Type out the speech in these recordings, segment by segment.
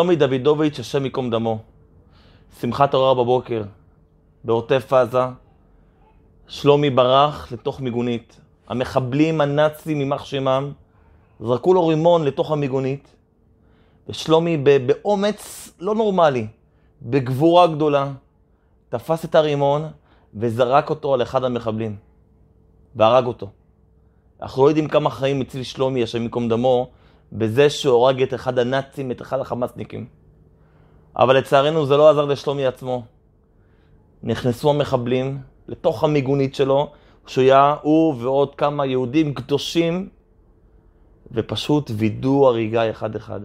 שלומי דוידוביץ', השם ייקום דמו. שמחת תורה בבוקר, בעוטף עזה. שלומי ברח לתוך מיגונית. המחבלים הנאצים, יימח שמם, זרקו לו רימון לתוך המיגונית. ושלומי באומץ לא נורמלי, בגבורה גדולה, תפס את הרימון וזרק אותו על אחד המחבלים. והרג אותו. אנחנו לא יודעים כמה חיים הציל שלומי, השם ייקום דמו, בזה שהוא הרג את אחד הנאצים, את אחד החמאסניקים. אבל לצערנו זה לא עזר לשלומי עצמו. נכנסו המחבלים לתוך המיגונית שלו, שהוא היה הוא ועוד כמה יהודים קדושים, ופשוט וידאו הריגה אחד-אחד.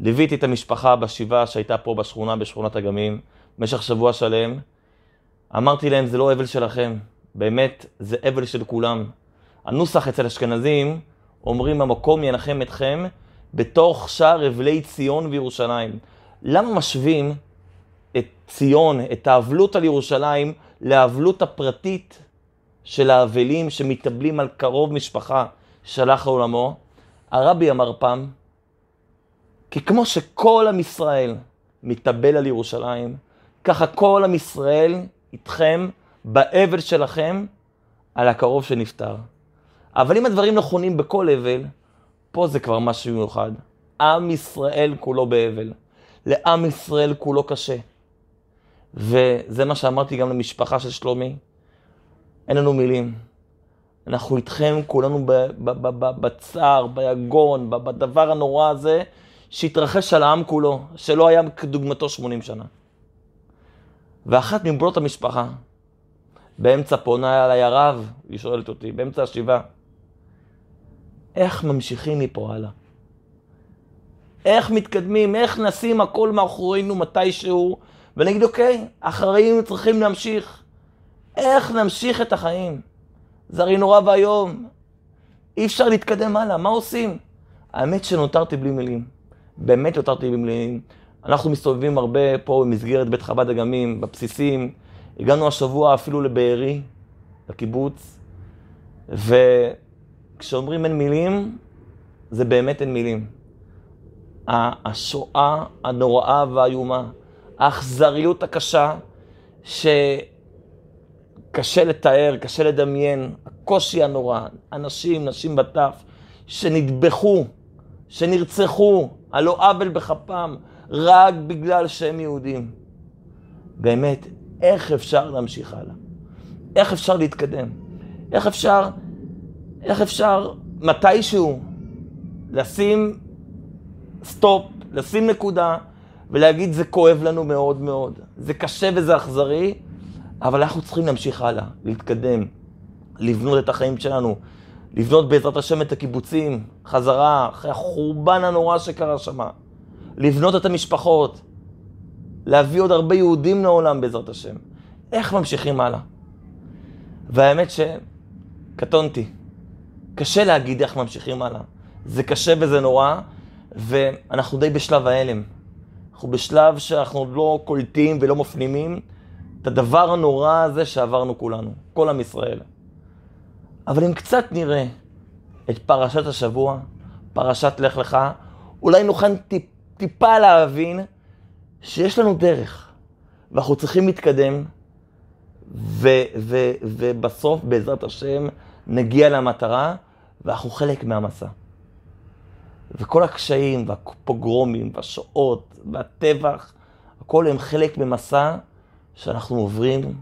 ליוויתי את המשפחה בשבעה שהייתה פה בשכונה, בשכונת אגמים, במשך שבוע שלם. אמרתי להם, זה לא אבל שלכם, באמת, זה אבל של כולם. הנוסח אצל אשכנזים, אומרים המקום ינחם אתכם בתוך שער אבלי ציון וירושלים. למה משווים את ציון, את האבלות על ירושלים, לאבלות הפרטית של האבלים שמתאבלים על קרוב משפחה שהלך לעולמו? הרבי אמר פעם, כי כמו שכל עם ישראל מתאבל על ירושלים, ככה כל עם ישראל איתכם באבל שלכם על הקרוב שנפטר. אבל אם הדברים נכונים בכל אבל, פה זה כבר משהו מיוחד. עם ישראל כולו באבל. לעם ישראל כולו קשה. וזה מה שאמרתי גם למשפחה של שלומי. אין לנו מילים. אנחנו איתכם כולנו בצער, ביגון, בדבר הנורא הזה שהתרחש על העם כולו, שלא היה כדוגמתו 80 שנה. ואחת מבנות המשפחה, באמצע פונה אליי הרב, היא שואלת אותי, באמצע השבעה, איך ממשיכים מפה הלאה? איך מתקדמים, איך נשים הכל מאחורינו מתישהו, ונגיד, אוקיי, החיים צריכים להמשיך. איך נמשיך את החיים? זה הרי נורא ואיום. אי אפשר להתקדם הלאה, מה עושים? האמת שנותרתי בלי מילים. באמת נותרתי בלי מילים. אנחנו מסתובבים הרבה פה במסגרת בית חב"ד אגמים, בבסיסים. הגענו השבוע אפילו לבארי, לקיבוץ, וכשאומרים אין מילים, זה באמת אין מילים. השואה הנוראה והאיומה, האכזריות הקשה, שקשה לתאר, קשה לדמיין, הקושי הנורא, אנשים, נשים בטף, שנטבחו, שנרצחו, על לא עוול בכפם, רק בגלל שהם יהודים. באמת, איך אפשר להמשיך הלאה? איך אפשר להתקדם? איך אפשר, איך אפשר מתישהו לשים סטופ, לשים נקודה ולהגיד זה כואב לנו מאוד מאוד. זה קשה וזה אכזרי, אבל אנחנו צריכים להמשיך הלאה, להתקדם, לבנות את החיים שלנו, לבנות בעזרת השם את הקיבוצים, חזרה, אחרי החורבן הנורא שקרה שם, לבנות את המשפחות, להביא עוד הרבה יהודים לעולם בעזרת השם. איך ממשיכים הלאה? והאמת שקטונתי. קשה להגיד איך ממשיכים הלאה. זה קשה וזה נורא, ואנחנו די בשלב ההלם. אנחנו בשלב שאנחנו לא קולטים ולא מפנימים את הדבר הנורא הזה שעברנו כולנו, כל עם ישראל. אבל אם קצת נראה את פרשת השבוע, פרשת לך לך, אולי נוכל טיפ, טיפה להבין שיש לנו דרך, ואנחנו צריכים להתקדם, ו, ו, ובסוף, בעזרת השם, נגיע למטרה, ואנחנו חלק מהמסע. וכל הקשיים, והפוגרומים, והשואות, והטבח, הכל הם חלק ממסע שאנחנו עוברים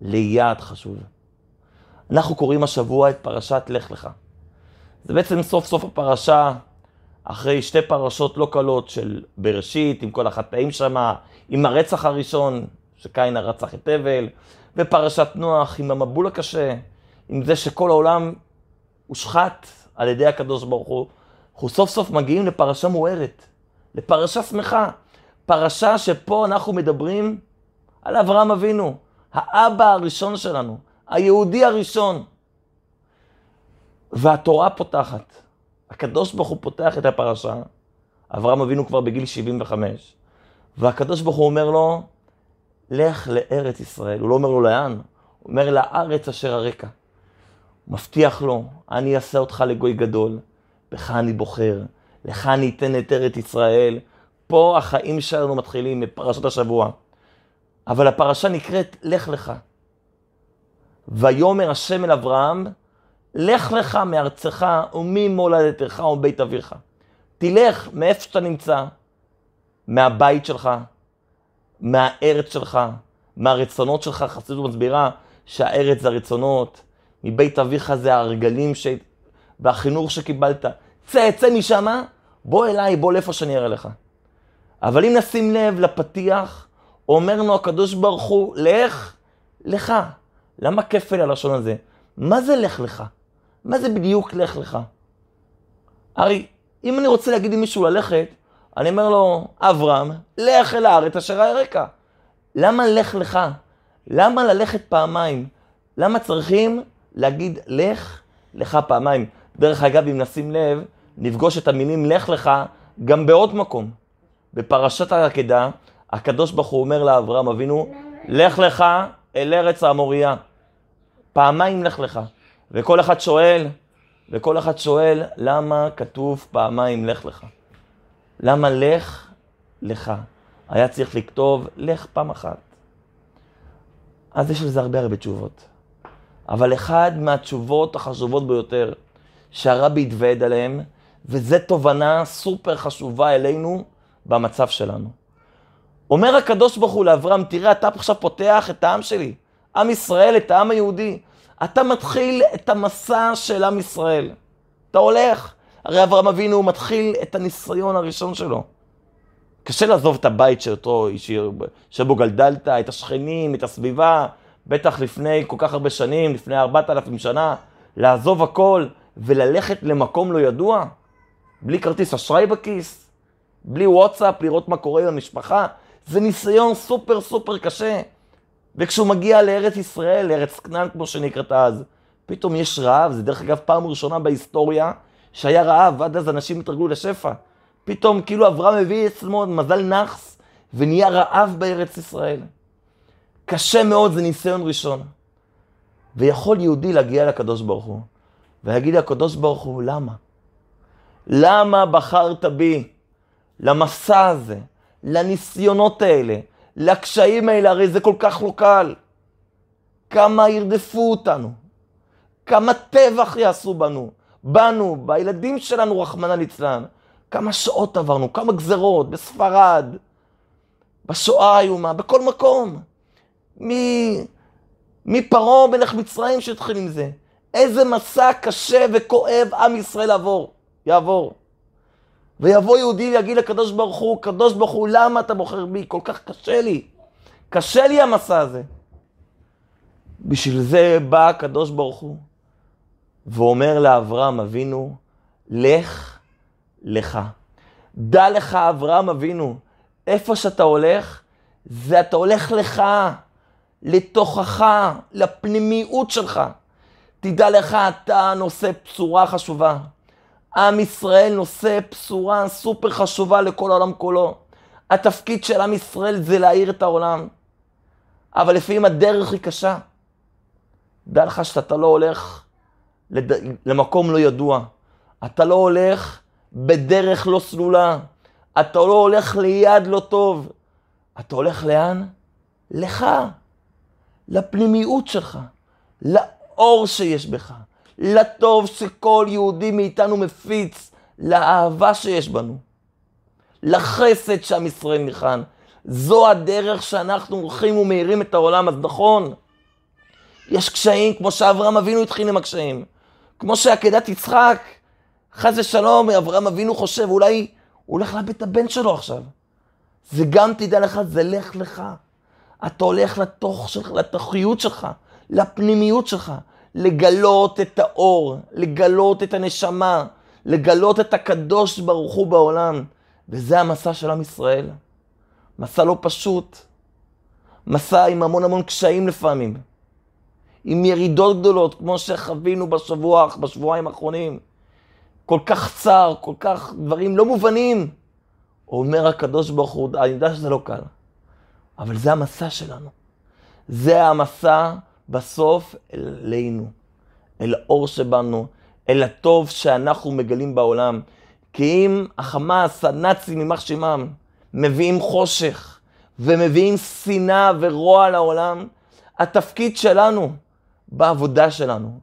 ליעד חשוב. אנחנו קוראים השבוע את פרשת לך לך. זה בעצם סוף סוף הפרשה, אחרי שתי פרשות לא קלות של בראשית, עם כל החטאים שמה, עם הרצח הראשון, שקין הרצח את הבל, ופרשת נוח עם המבול הקשה, עם זה שכל העולם הושחת על ידי הקדוש ברוך הוא. אנחנו סוף סוף מגיעים לפרשה מוארת, לפרשה שמחה. פרשה שפה אנחנו מדברים על אברהם אבינו, האבא הראשון שלנו, היהודי הראשון. והתורה פותחת. הקדוש ברוך הוא פותח את הפרשה, אברהם אבינו כבר בגיל 75, והקדוש ברוך הוא אומר לו, לך לארץ ישראל. הוא לא אומר לו לאן, הוא אומר לארץ אשר הרקע. מבטיח לו, אני אעשה אותך לגוי גדול, בך אני בוחר, לך אני אתן את ארץ ישראל, פה החיים שלנו מתחילים מפרשת השבוע. אבל הפרשה נקראת לך לך. ויאמר השם אל אברהם, לך לך מארצך וממולדתך ומבית אביך. תלך מאיפה שאתה נמצא, מהבית שלך, מהארץ שלך, מהרצונות שלך. חסידות מסבירה שהארץ זה הרצונות, מבית אביך זה הרגלים ש... והחינוך שקיבלת. צא, צא משם, בוא אליי, בוא לאיפה שאני אראה לך. אבל אם נשים לב לפתיח, אומר לנו הקדוש ברוך הוא, לך, לך. למה כפל הלשון הזה? מה זה לך לך? מה זה בדיוק לך לך? הרי אם אני רוצה להגיד למישהו ללכת, אני אומר לו, אברהם, לך אל הארץ אשר הרקע. למה לך לך? למה ללכת פעמיים? למה צריכים להגיד לך לך פעמיים? דרך אגב, אם נשים לב, נפגוש את המילים לך לך גם בעוד מקום. בפרשת העקדה, הקדוש ברוך הוא אומר לאברהם אבינו, לך לך אל ארץ האמוריה. פעמיים לך לך. וכל אחד שואל, וכל אחד שואל, למה כתוב פעמיים לך לך? למה לך לך? היה צריך לכתוב לך פעם אחת. אז יש לזה הרבה הרבה תשובות. אבל אחד מהתשובות החשובות ביותר שהרבי התוועד עליהן, וזו תובנה סופר חשובה אלינו במצב שלנו. אומר הקדוש ברוך הוא לאברהם, תראה, אתה עכשיו פותח את העם שלי, עם ישראל, את העם היהודי. אתה מתחיל את המסע של עם ישראל. אתה הולך. הרי אברהם אבינו הוא מתחיל את הניסיון הראשון שלו. קשה לעזוב את הבית שאותו, שבו גלדלת, את השכנים, את הסביבה, בטח לפני כל כך הרבה שנים, לפני ארבעת אלפים שנה, לעזוב הכל וללכת למקום לא ידוע, בלי כרטיס אשראי בכיס, בלי וואטסאפ, לראות מה קורה במשפחה, זה ניסיון סופר סופר קשה. וכשהוא מגיע לארץ ישראל, לארץ כנען כמו שנקראת אז, פתאום יש רעב, זה דרך אגב פעם ראשונה בהיסטוריה שהיה רעב, עד אז אנשים התרגלו לשפע. פתאום כאילו אברהם הביא אצלו מזל נאחס ונהיה רעב בארץ ישראל. קשה מאוד, זה ניסיון ראשון. ויכול יהודי להגיע לקדוש ברוך הוא, ויגיד לקדוש ברוך הוא, למה? למה בחרת בי? למסע הזה, לניסיונות האלה, לקשיים האלה, הרי זה כל כך לא קל. כמה ירדפו אותנו, כמה טבח יעשו בנו, בנו, בילדים שלנו, רחמנא ליצלן. כמה שעות עברנו, כמה גזרות, בספרד, בשואה האיומה, בכל מקום. מפרעה מלך מצרים שהתחיל עם זה. איזה מסע קשה וכואב עם ישראל עבור, יעבור. ויבוא יהודי ויגיד לקדוש ברוך הוא, קדוש ברוך הוא, למה אתה בוחר בי? כל כך קשה לי. קשה לי המסע הזה. בשביל זה בא הקדוש ברוך הוא ואומר לאברהם אבינו, לך לך. דע לך, אברהם אבינו, איפה שאתה הולך, זה אתה הולך לך, לתוכך, לפנימיות שלך. תדע לך, אתה נושא בשורה חשובה. עם ישראל נושא בשורה סופר חשובה לכל העולם כולו. התפקיד של עם ישראל זה להאיר את העולם. אבל לפעמים הדרך היא קשה. דע לך שאתה לא הולך לד... למקום לא ידוע. אתה לא הולך בדרך לא סלולה. אתה לא הולך ליד לא טוב. אתה הולך לאן? לך. לפנימיות שלך. לאור שיש בך. לטוב שכל יהודי מאיתנו מפיץ, לאהבה שיש בנו, לחסד שעם ישראל ניחן. זו הדרך שאנחנו הולכים ומאירים את העולם, אז נכון, יש קשיים כמו שאברהם אבינו התחיל עם הקשיים. כמו שעקדת יצחק, חס ושלום, אברהם אבינו חושב, אולי הוא הולך לאבד את הבן שלו עכשיו. זה גם, תדע לך, זה לך לך. אתה הולך לתוך שלך, לתוכיות שלך, לפנימיות שלך. לגלות את האור, לגלות את הנשמה, לגלות את הקדוש ברוך הוא בעולם. וזה המסע של עם ישראל. מסע לא פשוט. מסע עם המון המון קשיים לפעמים. עם ירידות גדולות, כמו שחווינו בשבוע, בשבועיים האחרונים. כל כך צר, כל כך דברים לא מובנים. אומר הקדוש ברוך הוא, אני יודע שזה לא קל, אבל זה המסע שלנו. זה המסע בסוף אלינו, אל האור שבנו, אל הטוב שאנחנו מגלים בעולם. כי אם החמאס, הנאצים, יימח שמם, מביאים חושך ומביאים שנאה ורוע לעולם, התפקיד שלנו בעבודה שלנו,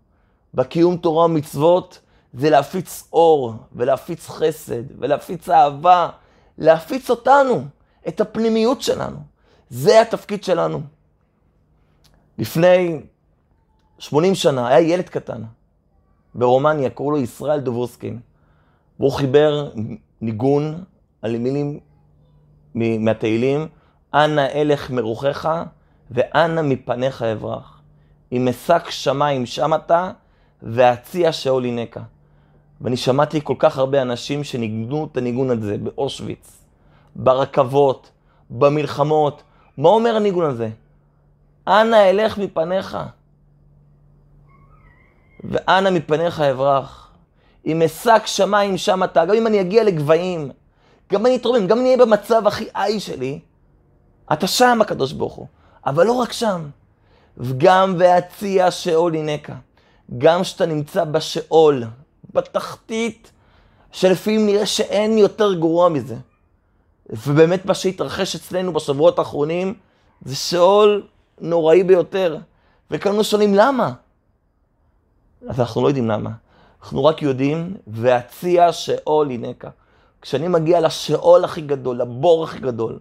בקיום תורה ומצוות, זה להפיץ אור ולהפיץ חסד ולהפיץ אהבה, להפיץ אותנו, את הפנימיות שלנו. זה התפקיד שלנו. לפני 80 שנה היה ילד קטן ברומניה, קראו לו ישראל דובורסקין. והוא חיבר ניגון על מילים מהתהילים, אנא אלך מרוחך ואנא מפניך אברח. אם אשק שמיים שם אתה, ואציע שאול הינקה. ואני שמעתי כל כך הרבה אנשים שניגנו את הניגון הזה באושוויץ, ברכבות, במלחמות. מה אומר הניגון הזה? אנא אלך מפניך, ואנא מפניך אברח. אם אשק שמיים שם אתה, גם אם אני אגיע לגבהים, גם אני אתרומם, גם אני אהיה במצב הכי איי שלי, אתה שם, הקדוש ברוך הוא. אבל לא רק שם, וגם ואציע שאול הינקה. גם כשאתה נמצא בשאול, בתחתית, שלפעמים נראה שאין יותר גרוע מזה. ובאמת מה שהתרחש אצלנו בשבועות האחרונים, זה שאול נוראי ביותר. וכאן שואלים למה? אז אנחנו לא יודעים למה. אנחנו רק יודעים, והציע שאול הינקה. כשאני מגיע לשאול הכי גדול, לבור הכי גדול,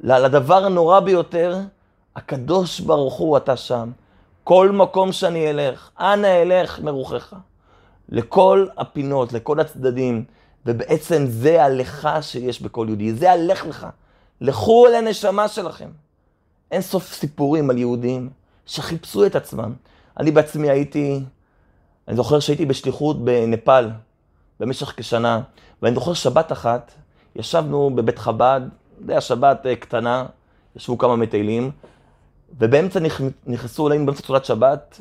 לדבר הנורא ביותר, הקדוש ברוך הוא אתה שם. כל מקום שאני אלך, אנא אלך מרוחך. לכל הפינות, לכל הצדדים, ובעצם זה הלכה שיש בכל יהודי, זה הלך לך. לכו אל הנשמה שלכם. אין סוף סיפורים על יהודים שחיפשו את עצמם. אני בעצמי הייתי, אני זוכר שהייתי בשליחות בנפאל במשך כשנה, ואני זוכר שבת אחת, ישבנו בבית חב"ד, זה היה שבת אה, קטנה, ישבו כמה מטיילים, ובאמצע נכנסו אלינו, באמצע תפילת שבת,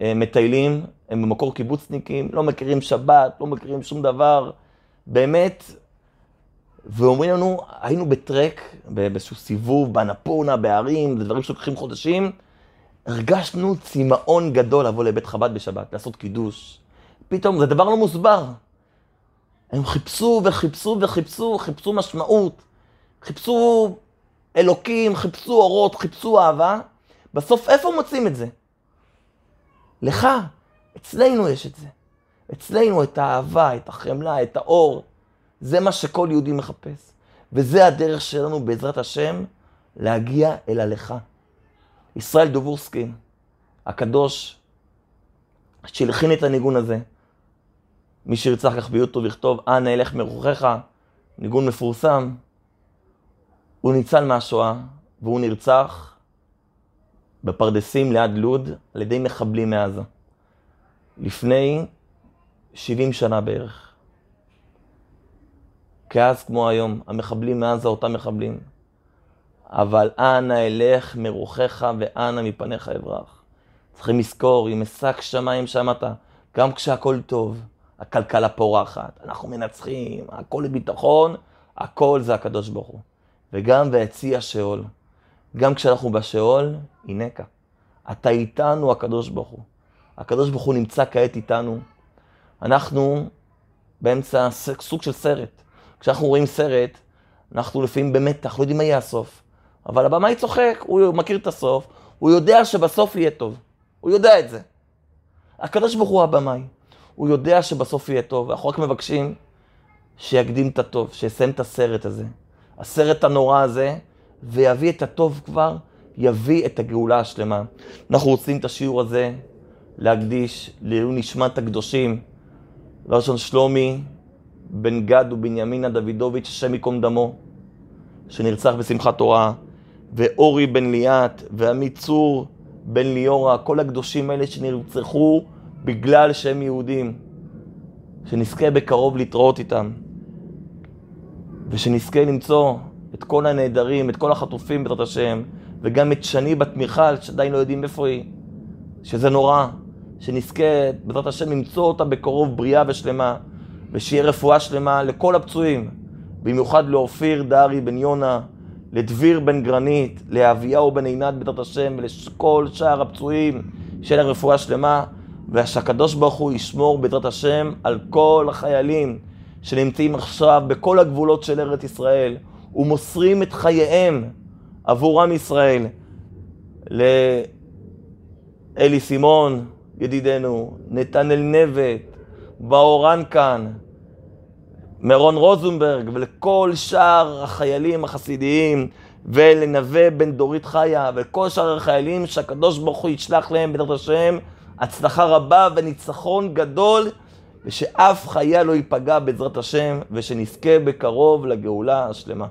אה, מטיילים, הם במקור קיבוצניקים, לא מכירים שבת, לא מכירים שום דבר, באמת, ואומרים לנו, היינו בטרק, באיזשהו סיבוב, באנפורנה, בהרים, זה דברים שלוקחים חודשים, הרגשנו צמאון גדול לבוא לבית חב"ד בשבת, לעשות קידוש. פתאום, זה דבר לא מוסבר. הם חיפשו וחיפשו וחיפשו, חיפשו משמעות, חיפשו אלוקים, חיפשו אורות, חיפשו אהבה. בסוף איפה מוצאים את זה? לך, אצלנו יש את זה. אצלנו את האהבה, את החמלה, את האור. זה מה שכל יהודי מחפש. וזה הדרך שלנו, בעזרת השם, להגיע אל הלכה. ישראל דובורסקי, הקדוש, שהלחין את הניגון הזה, מי שירצה כך ביוטיוב לכתוב, אנא אלך מרוחך, ניגון מפורסם, הוא ניצל מהשואה, והוא נרצח בפרדסים ליד לוד על ידי מחבלים מעזה. לפני 70 שנה בערך. כאז כמו היום, המחבלים מעזה אותם מחבלים. אבל אנא אלך מרוחך ואנא מפניך אברח. צריכים לזכור, אם אשק שמיים אתה, גם כשהכול טוב, הכלכלה פורחת, אנחנו מנצחים, הכל לביטחון, הכל זה הקדוש ברוך הוא. וגם והציע שאול. גם כשאנחנו בשאול, הנקה. אתה איתנו, הקדוש ברוך הוא. הקדוש ברוך הוא נמצא כעת איתנו. אנחנו באמצע סוג של סרט. כשאנחנו רואים סרט, אנחנו לפעמים במתח, לא יודעים מה יהיה הסוף. אבל הבמאי צוחק, הוא מכיר את הסוף, הוא יודע שבסוף יהיה טוב. הוא יודע את זה. הקדוש ברוך הוא הבמאי. הוא יודע שבסוף יהיה טוב, ואנחנו רק מבקשים שיקדים את הטוב, שיסיים את הסרט הזה. הסרט הנורא הזה, ויביא את הטוב כבר, יביא את הגאולה השלמה. אנחנו רוצים את השיעור הזה להקדיש לעילוי נשמת הקדושים. ראשון, שלומי בן גד ובנימינה דוידוביץ', השם ייקום דמו, שנרצח בשמחת תורה, ואורי בן ליאת, ועמית צור בן ליאורה, כל הקדושים האלה שנרצחו בגלל שהם יהודים. שנזכה בקרוב להתראות איתם. ושנזכה למצוא את כל הנעדרים, את כל החטופים בעזרת השם, וגם את שני בת מיכל, שעדיין לא יודעים איפה היא, שזה נורא, שנזכה בעזרת השם למצוא אותה בקרוב בריאה ושלמה, ושיהיה רפואה שלמה לכל הפצועים, במיוחד לאופיר דארי בן יונה, לדביר בן גרנית, לאביהו בן עינת בעזרת השם, ולכל שאר הפצועים, שיהיה להם רפואה שלמה, ושהקדוש ברוך הוא ישמור בעזרת השם על כל החיילים. שנמצאים עכשיו בכל הגבולות של ארץ ישראל, ומוסרים את חייהם עבור עם ישראל. לאלי סימון, ידידנו, נתנאל נבט, באורן כאן, מרון רוזנברג ולכל שאר החיילים החסידיים ולנווה בן דורית חיה ולכל שאר החיילים שהקדוש ברוך הוא ישלח להם בעזרת השם הצלחה רבה וניצחון גדול ושאף חייל לא ייפגע בעזרת השם ושנזכה בקרוב לגאולה השלמה.